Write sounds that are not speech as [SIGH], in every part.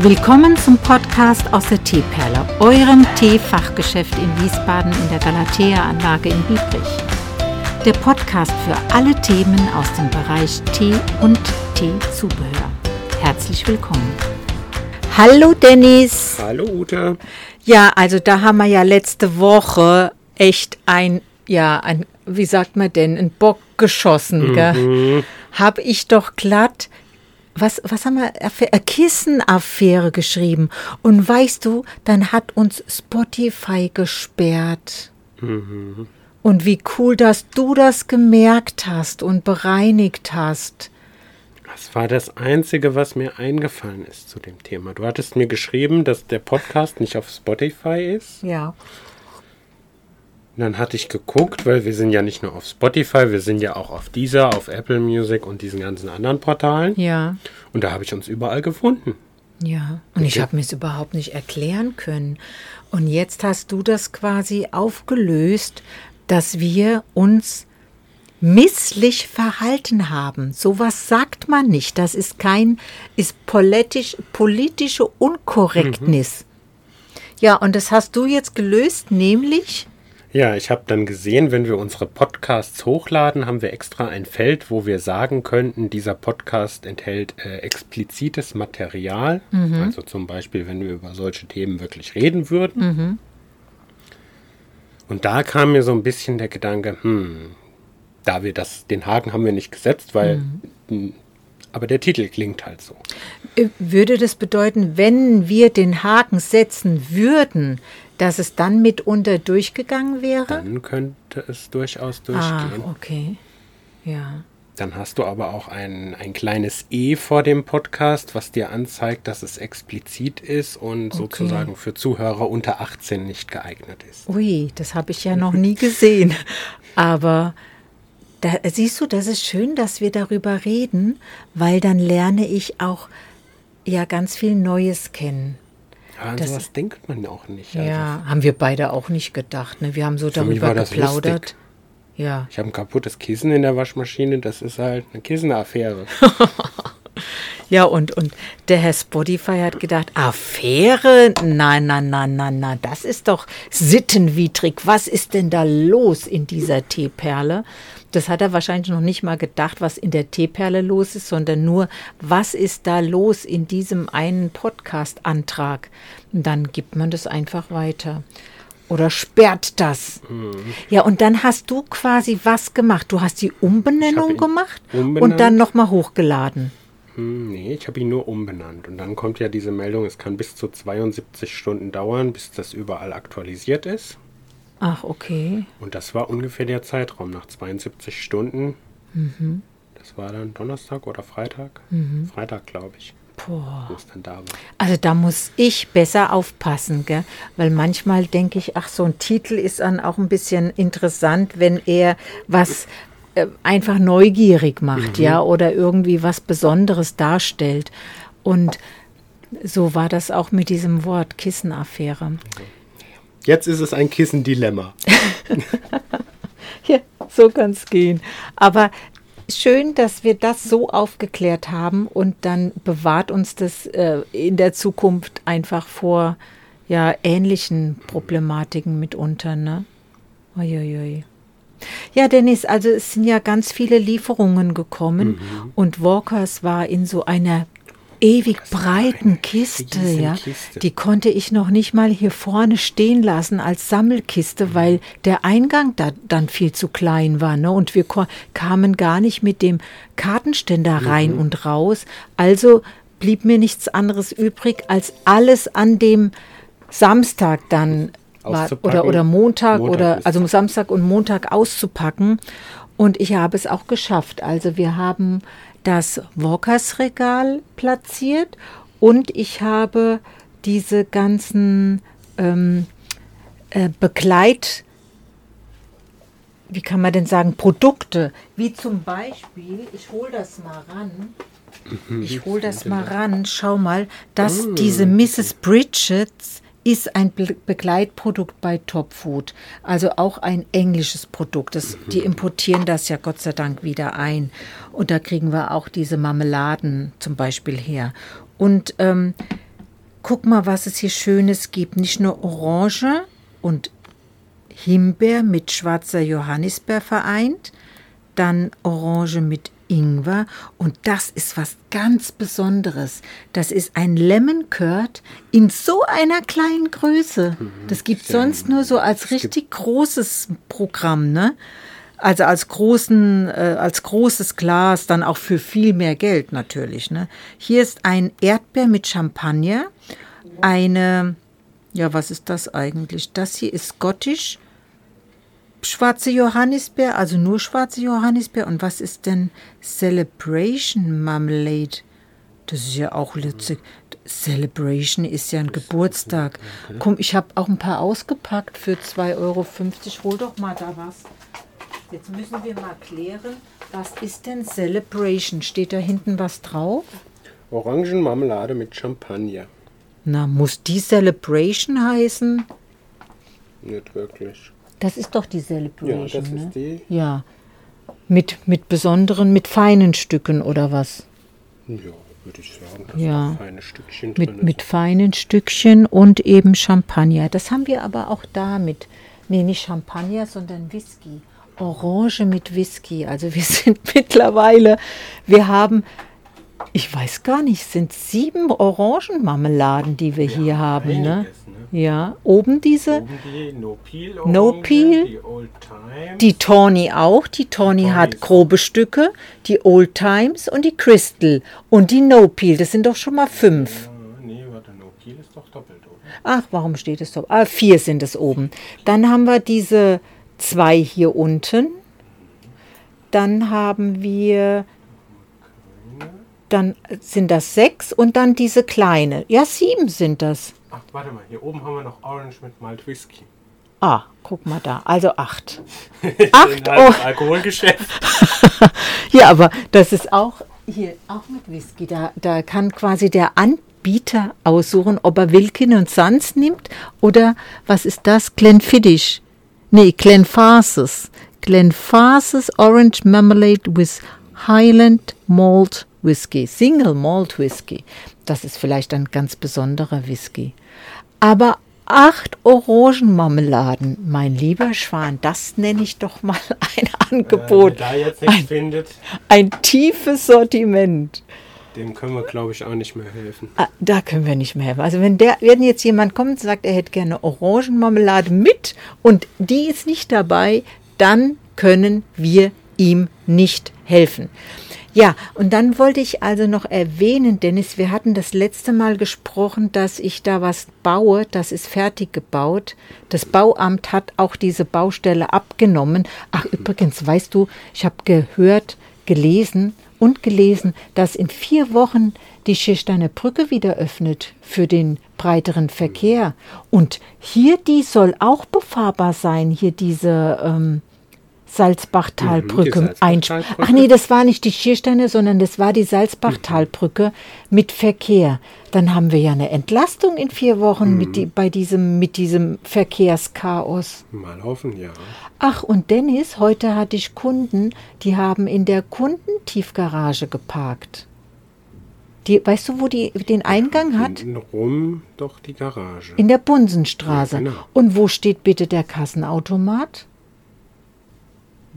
Willkommen zum Podcast aus der Teeperle, eurem Teefachgeschäft in Wiesbaden in der Galatea-Anlage in Biebrich. Der Podcast für alle Themen aus dem Bereich Tee und Teezubehör. Herzlich willkommen. Hallo Dennis. Hallo Ute. Ja, also da haben wir ja letzte Woche echt ein, ja, ein, wie sagt man denn, ein Bock geschossen, mhm. Hab ich doch glatt was, was haben wir, Affäre, Kissenaffäre geschrieben. Und weißt du, dann hat uns Spotify gesperrt. Mhm. Und wie cool, dass du das gemerkt hast und bereinigt hast. Das war das Einzige, was mir eingefallen ist zu dem Thema. Du hattest mir geschrieben, dass der Podcast nicht auf Spotify ist. Ja. Und dann hatte ich geguckt, weil wir sind ja nicht nur auf Spotify, wir sind ja auch auf Deezer, auf Apple Music und diesen ganzen anderen Portalen. Ja. Und da habe ich uns überall gefunden. Ja, und okay. ich habe mir es überhaupt nicht erklären können. Und jetzt hast du das quasi aufgelöst, dass wir uns misslich verhalten haben. Sowas sagt man nicht. Das ist kein, ist politisch, politische Unkorrektnis. Mhm. Ja, und das hast du jetzt gelöst, nämlich ja, ich habe dann gesehen, wenn wir unsere Podcasts hochladen, haben wir extra ein Feld, wo wir sagen könnten, dieser Podcast enthält äh, explizites Material. Mhm. Also zum Beispiel, wenn wir über solche Themen wirklich reden würden. Mhm. Und da kam mir so ein bisschen der Gedanke, hm, da wir das, den Haken haben wir nicht gesetzt, weil, mhm. aber der Titel klingt halt so. Äh, würde das bedeuten, wenn wir den Haken setzen würden, dass es dann mitunter durchgegangen wäre? Dann könnte es durchaus durchgehen. Ah, okay. Ja. Dann hast du aber auch ein, ein kleines E vor dem Podcast, was dir anzeigt, dass es explizit ist und okay. sozusagen für Zuhörer unter 18 nicht geeignet ist. Ui, das habe ich ja noch nie [LAUGHS] gesehen. Aber da, siehst du, das ist schön, dass wir darüber reden, weil dann lerne ich auch ja ganz viel Neues kennen. Ja, an das, sowas denkt man auch nicht. Ja, also, haben wir beide auch nicht gedacht. Ne? Wir haben so darüber geplaudert. Lustig. Ja. Ich habe ein kaputtes Kissen in der Waschmaschine, das ist halt eine Kissenaffäre. [LAUGHS] ja, und, und der Herr Spotify hat gedacht, Affäre? Nein, nein, nein, nein, nein, das ist doch sittenwidrig. Was ist denn da los in dieser Teeperle? Das hat er wahrscheinlich noch nicht mal gedacht, was in der Teeperle los ist, sondern nur, was ist da los in diesem einen Podcast-Antrag. Dann gibt man das einfach weiter. Oder sperrt das. Mhm. Ja, und dann hast du quasi was gemacht. Du hast die Umbenennung gemacht und dann nochmal hochgeladen. Hm, nee, ich habe ihn nur umbenannt. Und dann kommt ja diese Meldung, es kann bis zu 72 Stunden dauern, bis das überall aktualisiert ist. Ach, okay. Und das war ungefähr der Zeitraum nach 72 Stunden. Mhm. Das war dann Donnerstag oder Freitag? Mhm. Freitag, glaube ich. Boah. Da also da muss ich besser aufpassen, gell? weil manchmal denke ich, ach, so ein Titel ist dann auch ein bisschen interessant, wenn er was einfach neugierig macht, mhm. ja, oder irgendwie was Besonderes darstellt. Und so war das auch mit diesem Wort Kissenaffäre. Jetzt ist es ein Kissendilemma. [LAUGHS] ja, so kann es gehen. Aber schön, dass wir das so aufgeklärt haben und dann bewahrt uns das äh, in der Zukunft einfach vor ja, ähnlichen Problematiken mitunter. Ne? Uiuiui. Ja, Dennis, also es sind ja ganz viele Lieferungen gekommen mhm. und Walkers war in so einer ewig breiten Kiste, ja. Kiste. Die konnte ich noch nicht mal hier vorne stehen lassen als Sammelkiste, mhm. weil der Eingang da dann viel zu klein war, ne? Und wir kamen gar nicht mit dem Kartenständer mhm. rein und raus. Also blieb mir nichts anderes übrig, als alles an dem Samstag dann war, oder, oder Montag, Montag oder also Samstag und Montag auszupacken. Und ich habe es auch geschafft. Also wir haben das Walkers-Regal platziert und ich habe diese ganzen ähm, äh, Begleit, wie kann man denn sagen, Produkte, wie zum Beispiel, ich hole das mal ran. Mhm. Ich hole das mal ran. Schau mal, dass oh. diese Mrs. Bridgets ist ein Begleitprodukt bei Top Food, also auch ein englisches Produkt. Das, die importieren das ja Gott sei Dank wieder ein. Und da kriegen wir auch diese Marmeladen zum Beispiel her. Und ähm, guck mal, was es hier Schönes gibt. Nicht nur Orange und Himbeer mit schwarzer Johannisbeer vereint, dann Orange mit Ingwer und das ist was ganz Besonderes. Das ist ein Lemon Curd in so einer kleinen Größe. Mhm. Das gibt sonst nur so als richtig großes Programm, ne? Also als großen, äh, als großes Glas, dann auch für viel mehr Geld natürlich. Ne? Hier ist ein Erdbeer mit Champagner, eine, ja, was ist das eigentlich? Das hier ist Scottish, schwarze Johannisbeer, also nur schwarze Johannisbeer. Und was ist denn Celebration Marmalade? Das ist ja auch witzig. Celebration ist ja ein Geburtstag. Komm, ich habe auch ein paar ausgepackt für 2,50 Euro. Hol doch mal da was. Jetzt müssen wir mal klären, was ist denn Celebration? Steht da hinten was drauf? Orangenmarmelade mit Champagner. Na, muss die Celebration heißen? Nicht wirklich. Das ist doch die Ja, Celebration. das ne? ist die. Ja. Mit, mit besonderen, mit feinen Stücken oder was? Ja, würde ich sagen. Da Ja. feine Stückchen Mit, drin. mit feinen Stückchen und eben Champagner. Das haben wir aber auch da mit. Nee, nicht Champagner, sondern Whisky. Orange mit Whisky. Also wir [LAUGHS] sind mittlerweile, wir haben, ich weiß gar nicht, sind sieben Orangenmarmeladen, die wir hier haben. Ne? ne? Ja, oben diese, Oben die No Peel No Orange, Peel. Die Old Times. die Tawny auch. Die Tawny Tawny hat grobe Stücke, die Old Times und die Crystal und die No Peel. Das sind doch schon mal fünf. Ja, nee, warte, No Peel ist doch doppelt, oder? Ach, warum steht es so? Ah, vier sind es oben. Dann haben wir diese zwei hier unten. Dann haben wir, dann sind das sechs und dann diese kleine. Ja, sieben sind das. Ach, warte mal, hier oben haben wir noch Orange mit Malt Whisky. Ah, guck mal da. Also acht. [LAUGHS] Acht halt oh. Alkoholgeschäft. [LAUGHS] Ja, aber das ist auch hier auch mit Whisky. Da, da kann quasi der Anbieter aussuchen, ob er Wilkin und Sons nimmt oder was ist das? Glenfiddich. Nee, Glenfarces. Glenfarces Orange Marmalade with Highland Malt Whisky. Single Malt Whisky. Das ist vielleicht ein ganz besonderer Whisky. Aber acht Orangenmarmeladen, mein lieber Schwan, das nenne ich doch mal [LAUGHS] ein Angebot. Wer da jetzt nichts findet, Ein tiefes Sortiment. dem können wir, glaube ich, auch nicht mehr helfen. Ah, Da können wir nicht mehr helfen. Also wenn der, wenn jetzt jemand kommt und sagt, er hätte gerne Orangenmarmelade mit und die ist nicht dabei, dann können wir ihm nicht helfen. Ja, und dann wollte ich also noch erwähnen, Dennis, wir hatten das letzte Mal gesprochen, dass ich da was baue, das ist fertig gebaut. Das Bauamt hat auch diese Baustelle abgenommen. Ach, übrigens, weißt du, ich habe gehört, gelesen und gelesen, dass in vier Wochen die Schirsteiner Brücke wieder öffnet für den breiteren Verkehr. Und hier, die soll auch befahrbar sein, hier diese ähm, Salzbachtalbrücke. Mhm, Salzbachtalbrücke. Ach nee, das war nicht die Schiersteine, sondern das war die Salzbachtalbrücke mit Verkehr. Dann haben wir ja eine Entlastung in vier Wochen mit die, bei diesem, mit diesem Verkehrschaos. Mal hoffen, ja. Ach, und Dennis, heute hatte ich Kunden, die haben in der Kundentiefgarage geparkt. Die, weißt du, wo die den Eingang hat? Rum doch die Garage. In der Bunsenstraße. Ja, genau. Und wo steht bitte der Kassenautomat?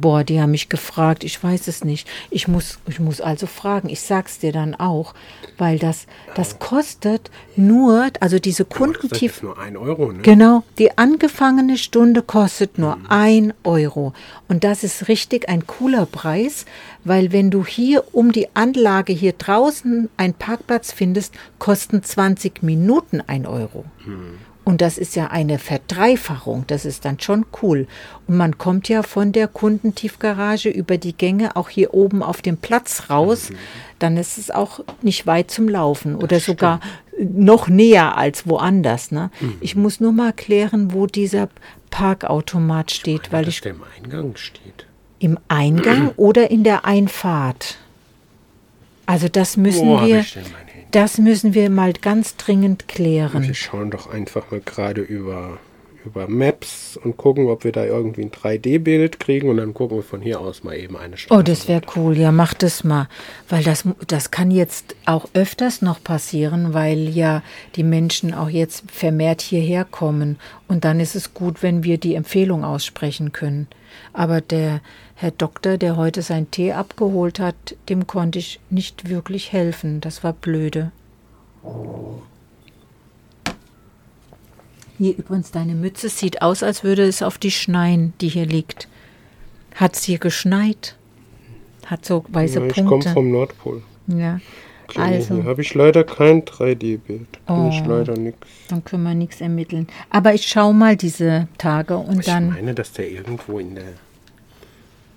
Boah, die haben mich gefragt, ich weiß es nicht. Ich muss, ich muss also fragen, ich sag's dir dann auch, weil das, das kostet nur, also diese das Kundentief... ist nur ein Euro, ne? Genau, die angefangene Stunde kostet nur ein Euro. Und das ist richtig ein cooler Preis, weil wenn du hier um die Anlage hier draußen einen Parkplatz findest, kosten 20 Minuten ein Euro. Und das ist ja eine Verdreifachung. Das ist dann schon cool. Und man kommt ja von der Kundentiefgarage über die Gänge auch hier oben auf dem Platz raus. Dann ist es auch nicht weit zum Laufen oder sogar noch näher als woanders. Ne? Ich muss nur mal klären, wo dieser Parkautomat steht, weil Dass ich der im Eingang steht. im Eingang oder in der Einfahrt. Also das müssen Wo hab wir, das müssen wir mal ganz dringend klären. Wir schauen doch einfach mal gerade über, über Maps und gucken, ob wir da irgendwie ein 3D-Bild kriegen und dann gucken wir von hier aus mal eben eine Straße. Oh, das wäre cool. Ja, mach das mal. Weil das, das kann jetzt auch öfters noch passieren, weil ja die Menschen auch jetzt vermehrt hierher kommen. Und dann ist es gut, wenn wir die Empfehlung aussprechen können. Aber der Herr Doktor, der heute seinen Tee abgeholt hat, dem konnte ich nicht wirklich helfen. Das war blöde. Hier übrigens, deine Mütze sieht aus, als würde es auf die schneien, die hier liegt. Hat es hier geschneit? Hat so weiße ja, ich Punkte. komme vom Nordpol. Ja, Okay, also, Hier habe ich leider kein 3D-Bild. Kann ich Oh. leider nichts. dann können wir nichts ermitteln. Aber ich schaue mal diese Tage und Ich dann. meine, dass der irgendwo in der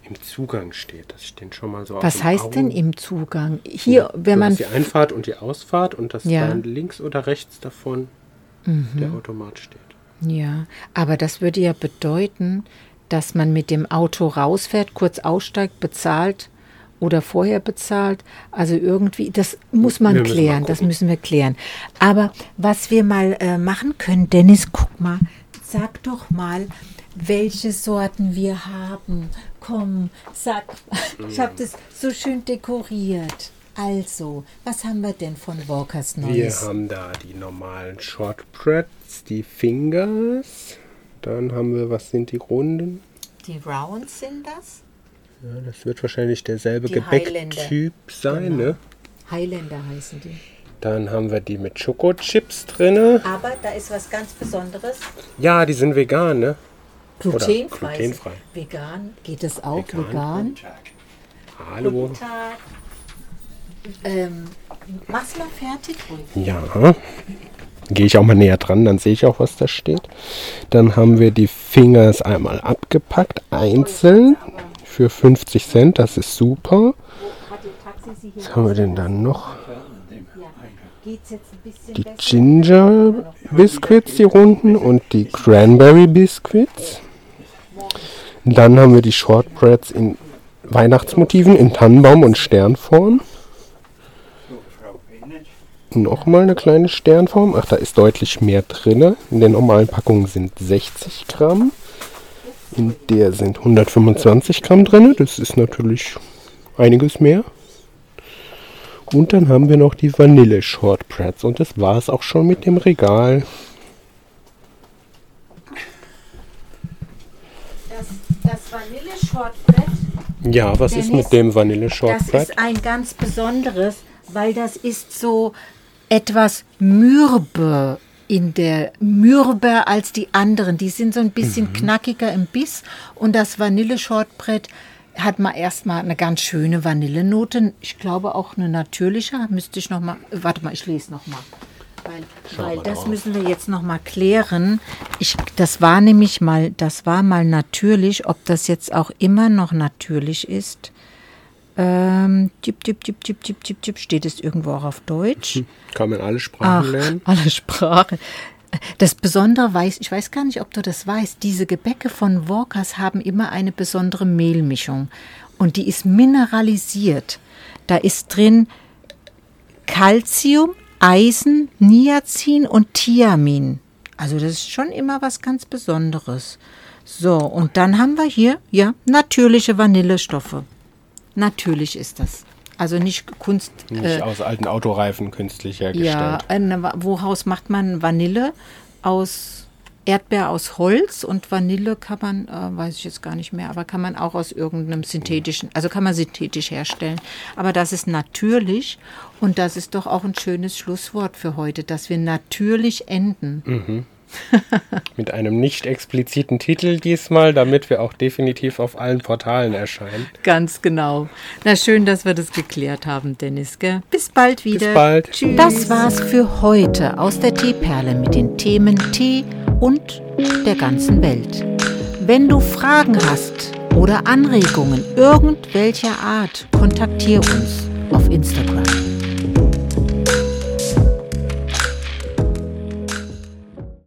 im Zugang steht, dass ich den schon mal so Was heißt Augen- denn im Zugang? Hier, wenn Du man. die Einfahrt und die Ausfahrt und dass Ja. Dann links oder rechts davon der Automat steht. Ja, aber das würde ja bedeuten, dass man mit dem Auto rausfährt, kurz aussteigt, bezahlt oder vorher bezahlt. Also irgendwie, das muss man Wir klären, das müssen wir klären. Aber was wir mal äh, machen können, Dennis, guck mal, sag doch mal, welche Sorten wir haben. Komm, sag, [LAUGHS] ich habe das so schön dekoriert. Also, was haben wir denn von Walkers Wir Neues? haben da die normalen Shortbreads, die Fingers. Dann haben wir, was sind die Runden? Die Rounds sind das? Ja, das wird wahrscheinlich derselbe Die Gebäcktyp sein, Genau. ne? Highlander heißen die. Dann haben wir die mit Schokochips drin. Aber da ist was ganz Besonderes. Ja, die sind vegan, ne? Glutenfrei. glutenfrei. Vegan. Geht es auch Vegan. vegan? Hallo. Guten Tag. Ähm, mach's mal fertig. Ja. Gehe ich auch mal näher dran, dann sehe ich auch, was da steht. Dann haben wir die Fingers einmal abgepackt, einzeln, für 50 Cent. Das ist super. Was haben wir denn dann noch? Die? Ginger Biscuits, die runden, und die Cranberry Biscuits. Dann haben wir die Shortbreads in Weihnachtsmotiven in Tannenbaum und Sternform. Nochmal eine kleine Sternform. Ach, da ist deutlich mehr drin. In der normalen Packung sind 60 Gramm. In der sind 125 Gramm drin. Das ist natürlich einiges mehr. Und dann haben wir noch die Vanille Shortbreads. Und das war es auch schon mit dem Regal. Das, das Vanille-Shortbread Ja, was ist mit dem Vanille Das Shortbread? ist ein ganz besonderes, weil das ist so etwas mürbe in der mürber als die anderen. Die sind so ein bisschen Mhm. knackiger im Biss und das Vanille-Shortbread hat mal erstmal eine ganz schöne Vanillenote. Ich glaube auch eine natürliche. Müsste ich noch mal. Warte mal, ich lese noch mal. Weil, weil das drauf. müssen wir jetzt noch mal klären. Ich, das war nämlich mal, das war mal natürlich. Ob das jetzt auch immer noch natürlich ist, ähm, tipp, tipp, tipp, tipp, tipp, tipp, tipp, steht es irgendwo auch auf Deutsch? Kann man alle Sprachen Ach, lernen? [LAUGHS] alle Sprachen. Das Besondere weiß, ich weiß gar nicht, ob du das weißt, diese Gebäcke von Walkers haben immer eine besondere Mehlmischung und die ist mineralisiert. Da ist drin Calcium, Eisen, Niacin und Thiamin. Also das ist schon immer was ganz Besonderes. So, und dann haben wir hier, ja, natürliche Vanillestoffe. Natürlich ist das. Also nicht Kunst. Nicht äh, aus alten Autoreifen künstlich hergestellt. ja, eine, Wa- woraus macht man Vanille? Aus Erdbeer aus Holz und Vanille kann man, äh, weiß ich jetzt gar nicht mehr, aber kann man auch aus irgendeinem synthetischen, also kann man synthetisch herstellen. Aber das ist natürlich und das ist doch auch ein schönes Schlusswort für heute, dass wir natürlich enden. [LAUGHS] Mit einem nicht expliziten Titel diesmal, damit wir auch definitiv auf allen Portalen erscheinen. Ganz genau. Na schön, dass wir das geklärt haben, Dennis. Gell? Bis bald wieder. Bis bald. Tschüss. Das war's für heute aus der Teeperle mit den Themen Tee und der ganzen Welt. Wenn du Fragen hast oder Anregungen irgendwelcher Art, kontaktiere uns auf Instagram.